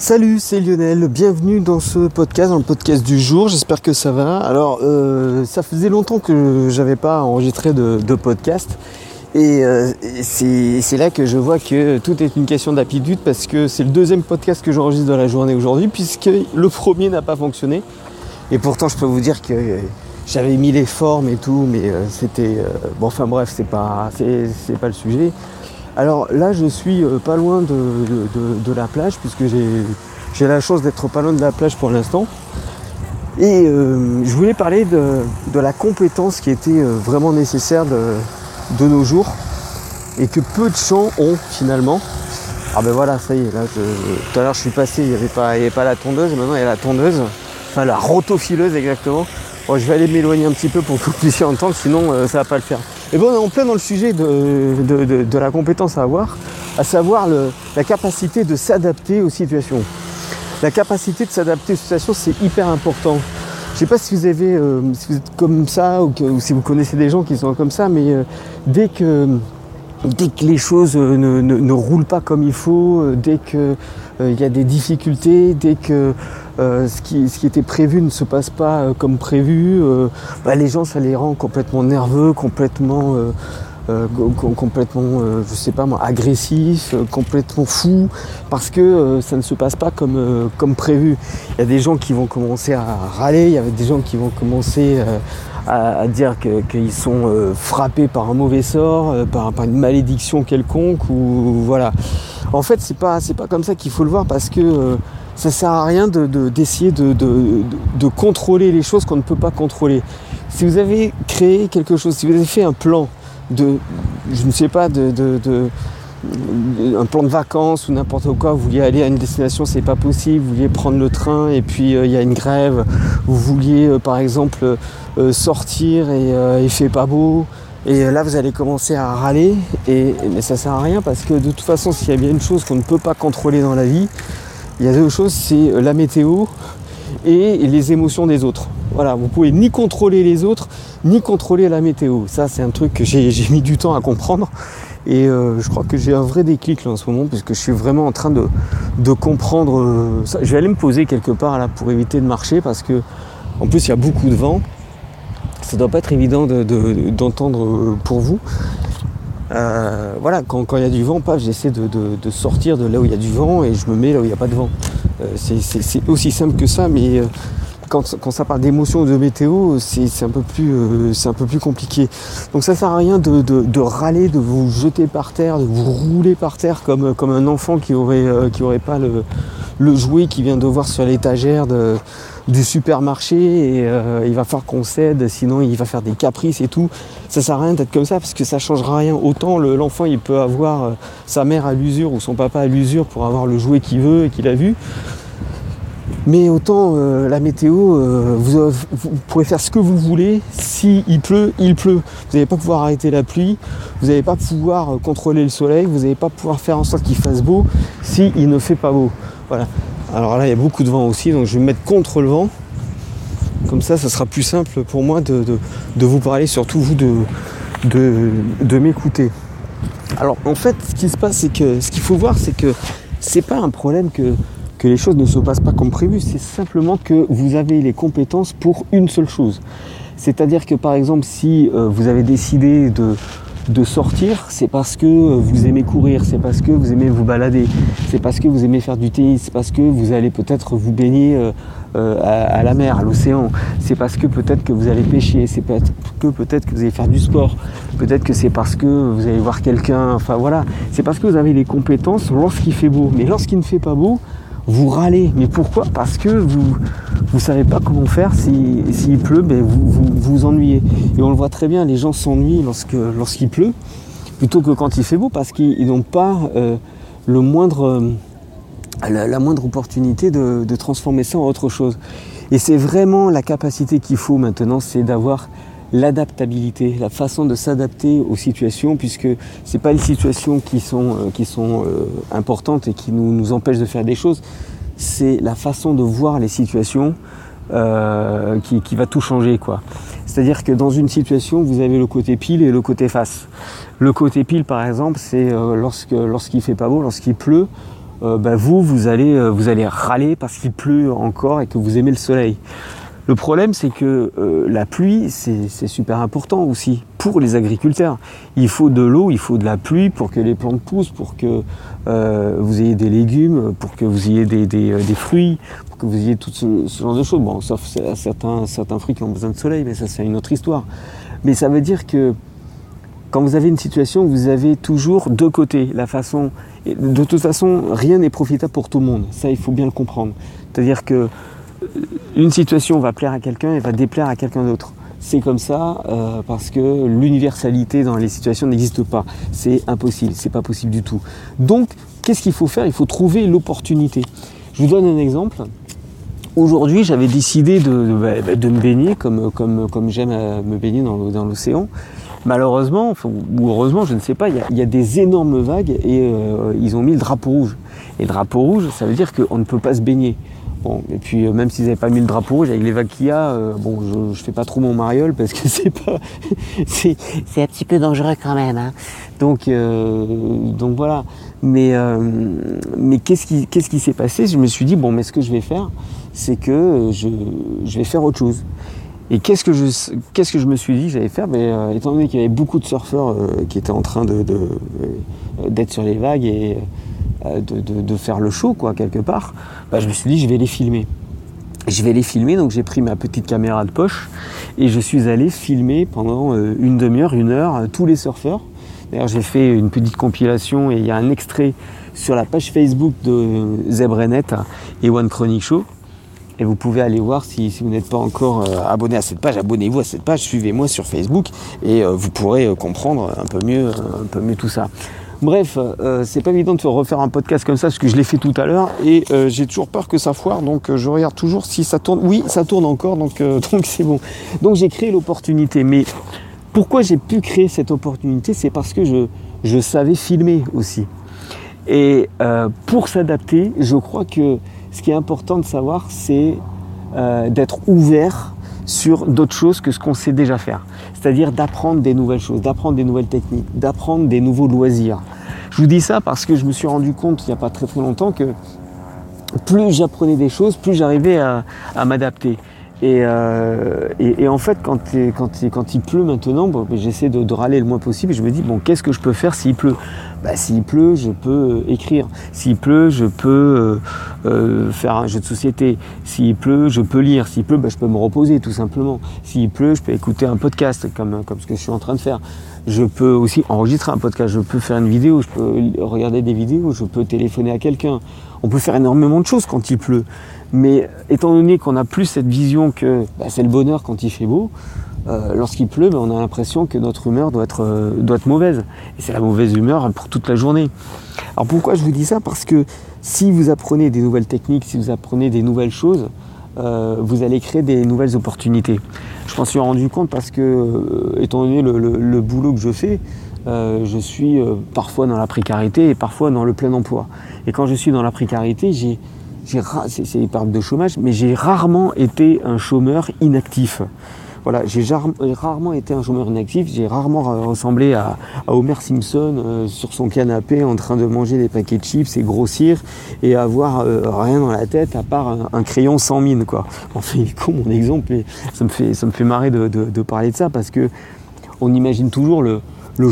Salut, c'est Lionel, bienvenue dans ce podcast, dans le podcast du jour, j'espère que ça va. Alors, euh, ça faisait longtemps que j'avais pas enregistré de, podcast et, euh, c'est là que je vois que tout est une question d'habitude parce que c'est le deuxième podcast que j'enregistre dans la journée aujourd'hui puisque le premier n'a pas fonctionné. Et pourtant, je peux vous dire que j'avais mis les formes et tout, mais euh, c'était... bon, enfin bref, c'est pas, c'est pas le sujet. Alors là, je suis euh, pas loin de, la plage, puisque j'ai la chance d'être pas loin de la plage pour l'instant. Et euh, je voulais parler de, la compétence qui était euh, vraiment nécessaire de, nos jours et que peu de gens ont finalement. Ah ben voilà, ça y est, là, tout à l'heure je suis passé, il n'y avait, pas, la tondeuse, maintenant il y a la tondeuse, enfin la rotofileuse exactement. Bon, je vais aller m'éloigner un petit peu pour que vous puissiez entendre, sinon ça va pas le faire. Et bon, on est en plein dans le sujet de, la compétence à avoir, à savoir la capacité de s'adapter aux situations. La capacité de s'adapter aux situations, c'est hyper important. Je ne sais pas si vous avez, euh, si vous êtes comme ça ou, si vous connaissez des gens qui sont comme ça, mais euh, dès que dès que les choses euh, ne, roulent pas comme il faut, dès qu'il y a des difficultés, dès que euh, ce, qui, était prévu ne se passe pas euh, comme prévu, euh, bah, les gens ça les rend complètement nerveux, complètement, complètement je sais pas moi, agressifs, complètement fous, parce que ça ne se passe pas comme, comme prévu. Il y a des gens qui vont commencer à râler, il y a des gens qui vont commencer à, dire qu'ils sont frappés par un mauvais sort, par, une malédiction quelconque, ou voilà. En fait, c'est pas, c'est pas comme ça qu'il faut le voir parce que ça sert à rien d'essayer de, de, contrôler les choses qu'on ne peut pas contrôler. Si vous avez créé quelque chose, si vous avez fait un plan de, je ne sais pas, de, un plan de vacances ou n'importe quoi, vous vouliez aller à une destination, c'est pas possible, vous vouliez prendre le train et puis euh, il y a une grève, vous vouliez euh, par exemple euh, sortir et il fait pas beau, et là vous allez commencer à râler, et, mais ça sert à rien parce que de toute façon s'il y a bien une chose qu'on ne peut pas contrôler dans la vie, il y a deux choses, c'est euh, la météo et les émotions des autres. Voilà, vous pouvez ni contrôler les autres, ni contrôler la météo. Ça, c'est un truc que j'ai mis du temps à comprendre. Et euh, je crois que j'ai un vrai déclic là en ce moment, puisque je suis vraiment en train de, comprendre euh. Je vais aller me poser quelque part là pour éviter de marcher, parce que en plus il y a beaucoup de vent. Ça doit pas être évident d'entendre pour vous. Euh, voilà, quand il y a du vent, pas, j'essaie de, sortir de là où il y a du vent et je me mets là où il n'y a pas de vent. Euh, c'est aussi simple que ça, mais euh, quand, ça parle d'émotion ou de météo, c'est un, peu plus, un peu plus compliqué. Donc ça sert à rien de, râler, de vous jeter par terre, de vous rouler par terre comme, comme un enfant qui aurait, qui aurait pas le, le jouet qu'il vient de voir sur l'étagère du supermarché et euh, il va falloir qu'on cède, sinon il va faire des caprices et tout. Ça sert à rien d'être comme ça parce que ça changera rien. Autant l'enfant il peut avoir euh, sa mère à l'usure ou son papa à l'usure pour avoir le jouet qu'il veut et qu'il a vu. Mais autant euh, la météo, vous, pourrez faire ce que vous voulez. S'il il pleut, il pleut. Vous n'allez pas pouvoir arrêter la pluie. Vous n'allez pas pouvoir contrôler le soleil. Vous n'allez pas pouvoir faire en sorte qu'il fasse beau s'il il ne fait pas beau. Voilà. Alors là, il y a beaucoup de vent aussi, donc je vais me mettre contre le vent. Comme ça, ça sera plus simple pour moi de, vous parler, surtout vous de, m'écouter. Alors en fait, ce qui se passe, c'est que ce qu'il faut voir, c'est que c'est pas un problème que, que les choses ne se passent pas comme prévu, c'est simplement que vous avez les compétences pour une seule chose. C'est-à-dire que par exemple, si euh, vous avez décidé de, de sortir, c'est parce que vous aimez courir, c'est parce que vous aimez vous balader, c'est parce que vous aimez faire du tennis, c'est parce que vous allez peut-être vous baigner euh, euh, à, la mer, à l'océan, c'est parce que peut-être que vous allez pêcher, c'est peut-être que peut-être que vous allez faire du sport, peut-être que c'est parce que vous allez voir quelqu'un, enfin voilà, c'est parce que vous avez les compétences lorsqu'il fait beau. Mais lorsqu'il ne fait pas beau, vous râlez. Mais pourquoi? Parce que vous ne savez pas comment faire. S'il pleut, ben vous, vous, ennuyez. Et on le voit très bien, les gens s'ennuient lorsqu'il pleut, plutôt que quand il fait beau, parce qu'ils n'ont pas euh, le moindre, euh, la, moindre opportunité de transformer ça en autre chose. Et c'est vraiment la capacité qu'il faut maintenant, c'est d'avoir l'adaptabilité, la façon de s'adapter aux situations, puisque c'est pas les situations qui sont, euh, qui sont euh, importantes et qui nous, nous, empêchent de faire des choses, c'est la façon de voir les situations euh, qui, qui, va tout changer. quoi. C'est-à-dire que dans une situation, vous avez le côté pile et le côté face. Le côté pile, par exemple, c'est lorsque lorsqu'il fait pas beau, lorsqu'il pleut, bah, vous, vous allez, vous allez râler parce qu'il pleut encore et que vous aimez le soleil. Le problème, c'est que la pluie, c'est super important aussi pour les agriculteurs. Il faut de l'eau, il faut de la pluie pour que les plantes poussent, pour que vous ayez des légumes, pour que vous ayez des, des fruits, que vous ayez tout ce, genre de choses. Bon, sauf certains, certains fruits qui ont besoin de soleil, mais ça c'est une autre histoire. Mais ça veut dire que quand vous avez une situation, vous avez toujours deux côtés. La façon, de toute façon, rien n'est profitable pour tout le monde. Ça, il faut bien le comprendre. C'est-à-dire que euh, une situation va plaire à quelqu'un et va déplaire à quelqu'un d'autre. C'est comme ça euh, parce que l'universalité dans les situations n'existe pas. C'est impossible, c'est pas possible du tout. Donc, qu'est-ce qu'il faut faire? Il faut trouver l'opportunité. Je vous donne un exemple. Aujourd'hui, j'avais décidé de, bah, bah, me baigner comme, j'aime me baigner dans l'océan. Malheureusement, ou heureusement, je ne sais pas, il y, a, des énormes vagues et euh, ils ont mis le drapeau rouge. Et le drapeau rouge, ça veut dire qu'on ne peut pas se baigner. Bon, et puis euh, même s'ils n'avaient pas mis le drapeau avec les vagues qu'il y a, euh, bon, je, ne fais pas trop mon mariole parce que c'est pas, c'est, un petit peu dangereux quand même. Hein. Donc, donc voilà. Mais, mais qu'est-ce qui, s'est passé? Je me suis dit bon, mais ce que je vais faire, c'est que je, vais faire autre chose. Et qu'est-ce que je, que je me suis dit que j'allais faire? Ben, euh, Étant donné qu'il y avait beaucoup de surfeurs euh, qui étaient en train de, euh, d'être sur les vagues et de, faire le show, quoi, quelque part, ben, je me suis dit, je vais les filmer. Je vais les filmer, donc j'ai pris ma petite caméra de poche et je suis allé filmer pendant une demi-heure, une heure, tous les surfeurs. D'ailleurs, j'ai fait une petite compilation et il y a un extrait sur la page Facebook de Zebrenet et One Chronic Show et vous pouvez aller voir si, vous n'êtes pas encore euh, abonné à cette page, abonnez-vous à cette page, suivez-moi sur Facebook et euh, vous pourrez euh, comprendre un peu mieux, un peu mieux tout ça. Bref, c'est pas évident de refaire un podcast comme ça parce que je l'ai fait tout à l'heure et j'ai toujours peur que ça foire donc je regarde toujours si ça tourne. Oui, ça tourne encore donc c'est bon. Donc j'ai créé l'opportunité. Mais pourquoi j'ai pu créer cette opportunité C'est parce que je, je savais filmer aussi. Et pour s'adapter, je crois que ce qui est important de savoir, c'est euh, d'être ouvert sur d'autres choses que ce qu'on sait déjà faire. C'est-à-dire d'apprendre des nouvelles choses, d'apprendre des nouvelles techniques, d'apprendre des nouveaux loisirs. Je vous dis ça parce que je me suis rendu compte il n'y a pas très très longtemps que plus j'apprenais des choses, plus j'arrivais à, m'adapter. Euh, et, en fait, quand, il pleut maintenant, j'essaie de, râler le moins possible et je me dis, bon, qu'est-ce que je peux faire s'il pleut? Bah, s'il pleut, je peux euh, écrire. S'il pleut, je peux euh, euh, faire un jeu de société. S'il pleut, je peux lire. S'il pleut, bah, je peux me reposer tout simplement. S'il pleut, je peux écouter un podcast comme, comme ce que je suis en train de faire. Je peux aussi enregistrer un podcast, je peux faire une vidéo, je peux regarder des vidéos, je peux téléphoner à quelqu'un. On peut faire énormément de choses quand il pleut. Mais étant donné qu'on a plus cette vision que bah, c'est le bonheur quand il fait beau, euh, lorsqu'il pleut, ben, on a l'impression que notre humeur doit être, euh, doit être mauvaise. Et c'est la mauvaise humeur pour toute la journée. Alors pourquoi je vous dis ça? Parce que si vous apprenez des nouvelles techniques, si vous apprenez des nouvelles choses, euh, vous allez créer des nouvelles opportunités. Je m'en suis rendu compte parce que, étant donné le, boulot que je fais, je suis parfois dans la précarité et parfois dans le plein emploi. Et quand je suis dans la précarité, j'ai, c'est de chômage, mais j'ai rarement été un chômeur inactif. Voilà, j'ai rarement été un chômeur inactif, j'ai rarement ressemblé à, Homer Simpson euh, sur son canapé en train de manger des paquets de chips et grossir et avoir euh, rien dans la tête à part un, crayon sans mine quoi. Enfin, il est con mon exemple, mais ça me fait, ça me fait marrer de, parler de ça parce que on imagine toujours le,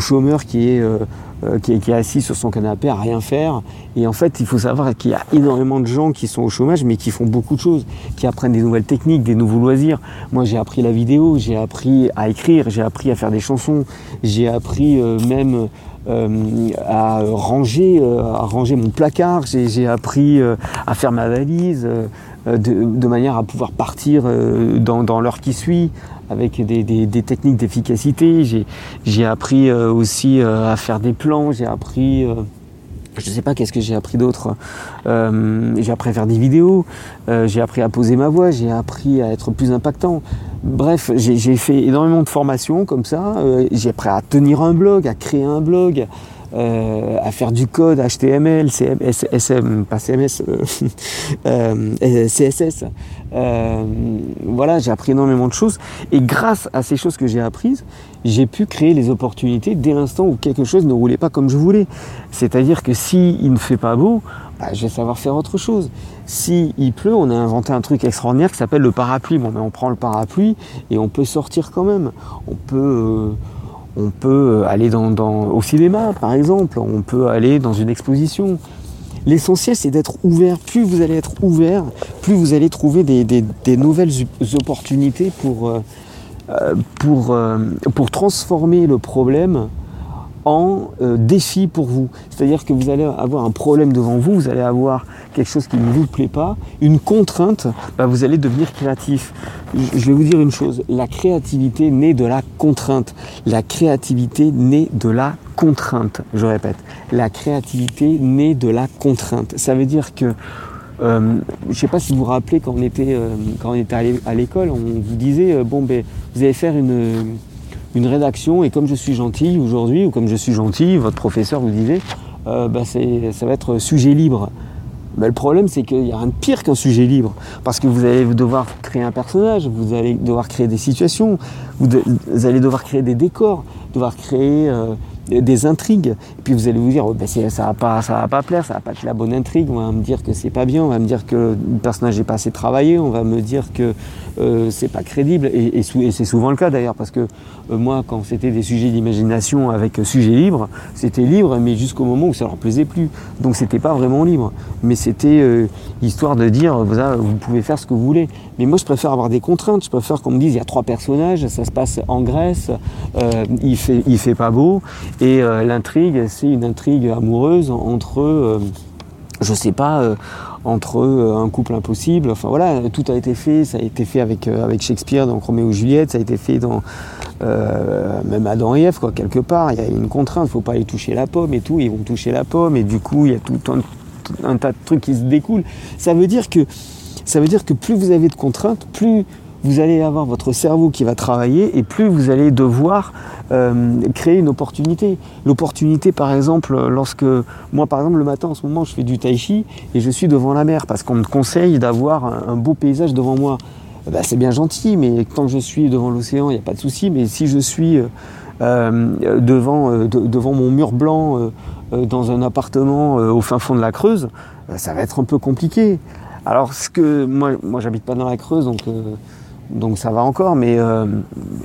chômeur qui est euh, euh, qui, est, assis sur son canapé à rien faire. Et en fait, il faut savoir qu'il y a énormément de gens qui sont au chômage, mais qui font beaucoup de choses, qui apprennent des nouvelles techniques, des nouveaux loisirs. Moi, j'ai appris la vidéo, j'ai appris à écrire, j'ai appris à faire des chansons, j'ai appris euh, même à ranger, à ranger mon placard. J'ai appris à faire ma valise de, manière à pouvoir partir dans l'heure qui suit avec des, techniques d'efficacité. J'ai appris euh, aussi euh, à faire des plans, j'ai appris, euh, je sais pas qu'est-ce que j'ai appris d'autre. j'ai appris à faire des vidéos, j'ai appris à poser ma voix, j'ai appris à être plus impactant. Bref, j'ai fait énormément de formations comme ça. j'ai appris à tenir un blog, à créer un blog. Euh, à faire du code HTML, CMS, SM, pas CMS, CSS. voilà, j'ai appris énormément de choses. Et grâce à ces choses que j'ai apprises, j'ai pu créer les opportunités dès l'instant où quelque chose ne roulait pas comme je voulais. C'est-à-dire que s'il il ne fait pas beau, bah, je vais savoir faire autre chose. Si il pleut, on a inventé un truc extraordinaire qui s'appelle le parapluie. Bon, mais on prend le parapluie et on peut sortir quand même. On peut, euh, on peut aller dans, au cinéma, par exemple. On peut aller dans une exposition. L'essentiel, c'est d'être ouvert. Plus vous allez être ouvert, plus vous allez trouver des, nouvelles opportunités euh, euh, pour transformer le problème en euh, défi pour vous. C'est-à-dire que vous allez avoir un problème devant vous, vous allez avoir quelque chose qui ne vous plaît pas, une contrainte, bah, vous allez devenir créatif. Je vais vous dire une chose, la créativité naît de la contrainte. La créativité naît de la contrainte, je répète. La créativité naît de la contrainte. Ça veut dire que euh, je ne sais pas si vous vous rappelez quand on était, euh, quand on était à l'école, on vous disait bon ben vous allez faire une, une rédaction et comme je suis gentil aujourd'hui ou comme je suis gentil, votre professeur vous disait, euh, bah, ça va être sujet libre. Mais le problème, c'est qu'il n'y a rien de pire qu'un sujet libre. Parce que vous allez devoir créer un personnage, vous allez devoir créer des situations, vous, allez devoir créer des décors, devoir créer euh, des intrigues. Et puis vous allez vous dire, oh, ben, ça ne va, pas, va pas plaire, ça va pas être la bonne intrigue, on va me dire que c'est pas bien, on va me dire que le personnage n'est pas assez travaillé, on va me dire que euh, c'est pas crédible. Et, c'est souvent le cas d'ailleurs, parce que euh, moi, quand c'était des sujets d'imagination avec sujet libre, c'était libre, mais jusqu'au moment où ça leur plaisait plus. Donc c'était pas vraiment libre. Mais c'était euh, histoire de dire, vous, pouvez faire ce que vous voulez. Mais moi, je préfère avoir des contraintes. Je préfère qu'on me dise, il y a trois personnages, ça se passe en Grèce, il il fait pas beau. Et l'intrigue, c'est une intrigue amoureuse entre, je sais pas, entre euh, un couple impossible. Enfin voilà, tout a été fait. Ça a été fait avec, euh, avec Shakespeare dans Roméo et Juliette. Ça a été fait dans euh, même Adam et Ève, quoi, quelque part. Il y a une contrainte. Il faut pas aller toucher la pomme et tout. Ils vont toucher la pomme et du coup, il y a tout un, tas de trucs qui se découlent. Ça veut dire que ça veut dire que plus vous avez de contraintes, plus vous allez avoir votre cerveau qui va travailler et plus vous allez devoir euh, créer une opportunité. L'opportunité, par exemple, lorsque moi, par exemple, le matin en ce moment, je fais du tai chi et je suis devant la mer parce qu'on me conseille d'avoir un, beau paysage devant moi. Eh ben, c'est bien gentil, mais tant que je suis devant l'océan, il n'y a pas de souci. Mais si je suis euh, euh, devant, devant mon mur blanc dans un appartement au fin fond de la Creuse, ça va être un peu compliqué. Alors, ce que moi, moi j'habite pas dans la Creuse, donc donc ça va encore, mais euh,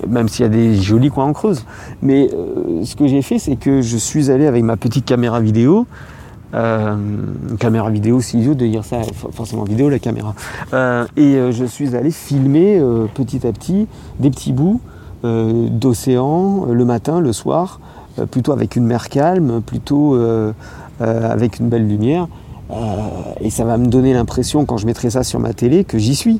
même s'il y a des jolis coins en creuse. Mais euh, ce que j'ai fait, c'est que je suis allé avec ma petite caméra vidéo, euh, caméra vidéo, c'est idiot de dire ça, forcément vidéo la caméra, et je suis allé filmer petit à petit des petits bouts d'océan le matin, le soir, plutôt avec une mer calme, plutôt avec une belle lumière. Et ça va me donner l'impression, quand je mettrai ça sur ma télé, que j'y suis.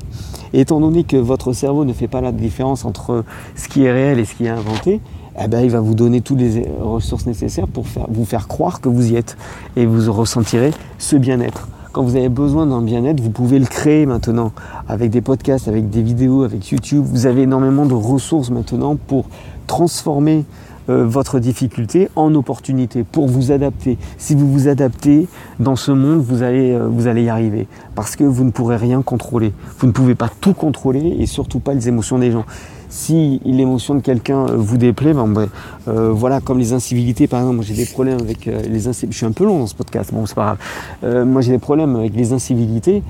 Étant donné que votre cerveau ne fait pas la différence entre ce qui est réel et ce qui est inventé, eh ben, il va vous donner toutes les ressources nécessaires pour vous faire croire que vous y êtes. Et vous ressentirez ce bien-être. Quand vous avez besoin d'un bien-être, vous pouvez le créer maintenant avec des podcasts, avec des vidéos, avec YouTube. Vous avez énormément de ressources maintenant pour transformer euh, votre difficulté en opportunité pour vous adapter. Si vous vous adaptez dans ce monde, vous allez, euh, vous allez y arriver parce que vous ne pourrez rien contrôler. Vous ne pouvez pas tout contrôler et surtout pas les émotions des gens. Si l'émotion de quelqu'un euh, vous déplaît, ben, ben voilà, comme les incivilités, par exemple, j'ai des problèmes avec les incivilités. Je suis un peu long dans ce podcast, bon, c'est pas grave. moi j'ai des problèmes avec les incivilités.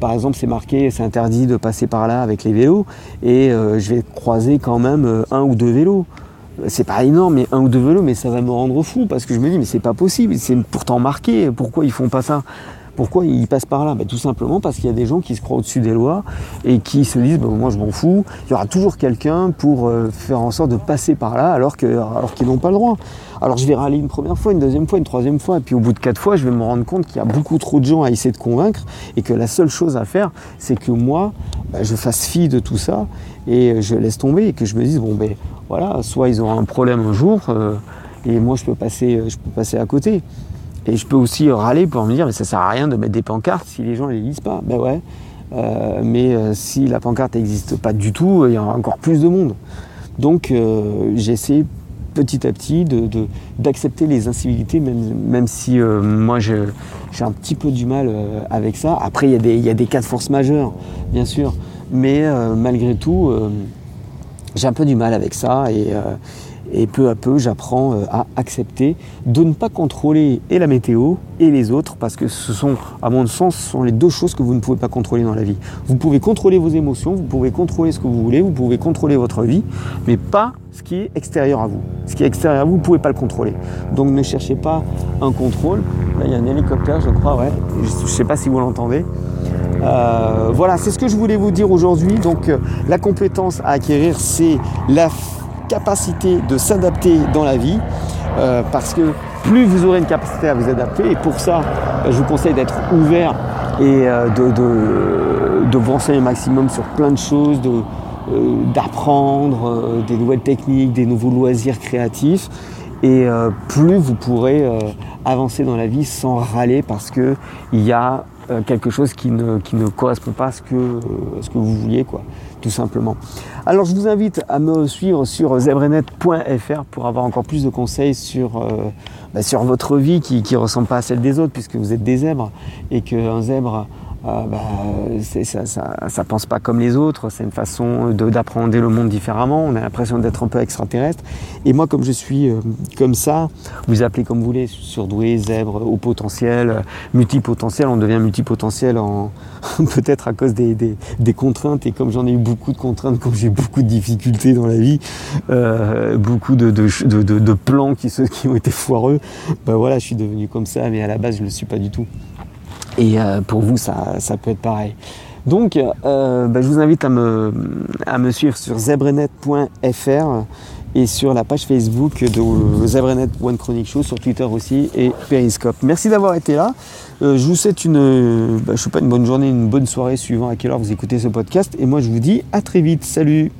par exemple, c'est marqué, c'est interdit de passer par là avec les vélos, et je vais croiser quand même un ou deux vélos c'est pas énorme, mais un ou deux vélos, mais ça va me rendre fou parce que je me dis, mais c'est pas possible, c'est pourtant marqué, pourquoi ils font pas ça? Pourquoi ils passent par là? Ben, Tout simplement parce qu'il y a des gens qui se croient au-dessus des lois et qui se disent ben, moi je m'en fous, il y aura toujours quelqu'un pour euh, faire en sorte de passer par là alors qu'ils n'ont pas le droit. Alors je vais râler une première fois, une deuxième fois, une troisième fois, et puis au bout de quatre fois, je vais me rendre compte qu'il y a beaucoup trop de gens à essayer de convaincre et que la seule chose à faire, c'est que moi, ben, je fasse fi de tout ça et je laisse tomber et que je me dise bon ben voilà, soit ils auront un problème un jour euh, et moi je peux passer, je peux passer à côté. Et je peux aussi râler pour me dire, mais ça sert à rien de mettre des pancartes si les gens ne les lisent pas. Ben ouais. Euh, mais euh, si la pancarte n'existe pas du tout, il y aura encore plus de monde. Donc euh, j'essaie petit à petit d'accepter les incivilités, même, si moi j'ai un petit peu du mal avec ça. Après, il y, a des cas de force majeure, bien sûr, mais malgré tout, j'ai un peu du mal avec ça et, et peu à peu, j'apprends euh, à accepter de ne pas contrôler et la météo et les autres, parce que ce sont, à mon sens, ce sont les deux choses que vous ne pouvez pas contrôler dans la vie. Vous pouvez contrôler vos émotions, vous pouvez contrôler ce que vous voulez, vous pouvez contrôler votre vie, mais pas ce qui est extérieur à vous. Ce qui est extérieur à vous, vous ne pouvez pas le contrôler. Donc ne cherchez pas un contrôle. Là, il y a un hélicoptère, je crois, ouais. Je ne sais pas si vous l'entendez. Euh, voilà, c'est ce que je voulais vous dire aujourd'hui. Donc, euh, la compétence à acquérir, c'est la capacité de s'adapter dans la vie, euh, parce que plus vous aurez une capacité à vous adapter, et pour ça, je vous conseille d'être ouvert et de, de, de, vous renseigner un maximum sur plein de choses, d'apprendre des nouvelles techniques, des nouveaux loisirs créatifs, et plus vous pourrez avancer dans la vie sans râler parce qu'il y a quelque chose qui ne, qui ne correspond pas à ce que, ce que vous vouliez. Quoi tout simplement. Alors je vous invite à me suivre sur zebrenet.fr pour avoir encore plus de conseils sur, euh, bah, sur votre vie qui ne ressemble pas à celle des autres puisque vous êtes des zèbres et qu'un zèbre ah, bah, ça, ça, pense pas comme les autres, c'est une façon d'apprendre le monde différemment, on a l'impression d'être un peu extraterrestre. Et moi, comme je suis euh, comme ça, vous appelez comme vous voulez, surdoué, zèbre, au potentiel, multipotentiel, on devient multipotentiel en peut-être à cause des, contraintes. Et comme j'en ai eu beaucoup de contraintes, comme j'ai beaucoup de difficultés dans la vie, euh, beaucoup de, plans qui, ont été foireux, bah voilà, je suis devenu comme ça, mais à la base, je ne le suis pas du tout. Et euh, pour vous, ça, peut être pareil. Donc, euh, bah, je vous invite à me, suivre sur zebrenet.fr et sur la page Facebook de Zebrenet One Chronic Show, sur Twitter aussi et Periscope. Merci d'avoir été là. Euh, je vous souhaite une, bah, sais pas, une bonne journée, une bonne soirée suivant à quelle heure vous écoutez ce podcast. Et moi, je vous dis à très vite. Salut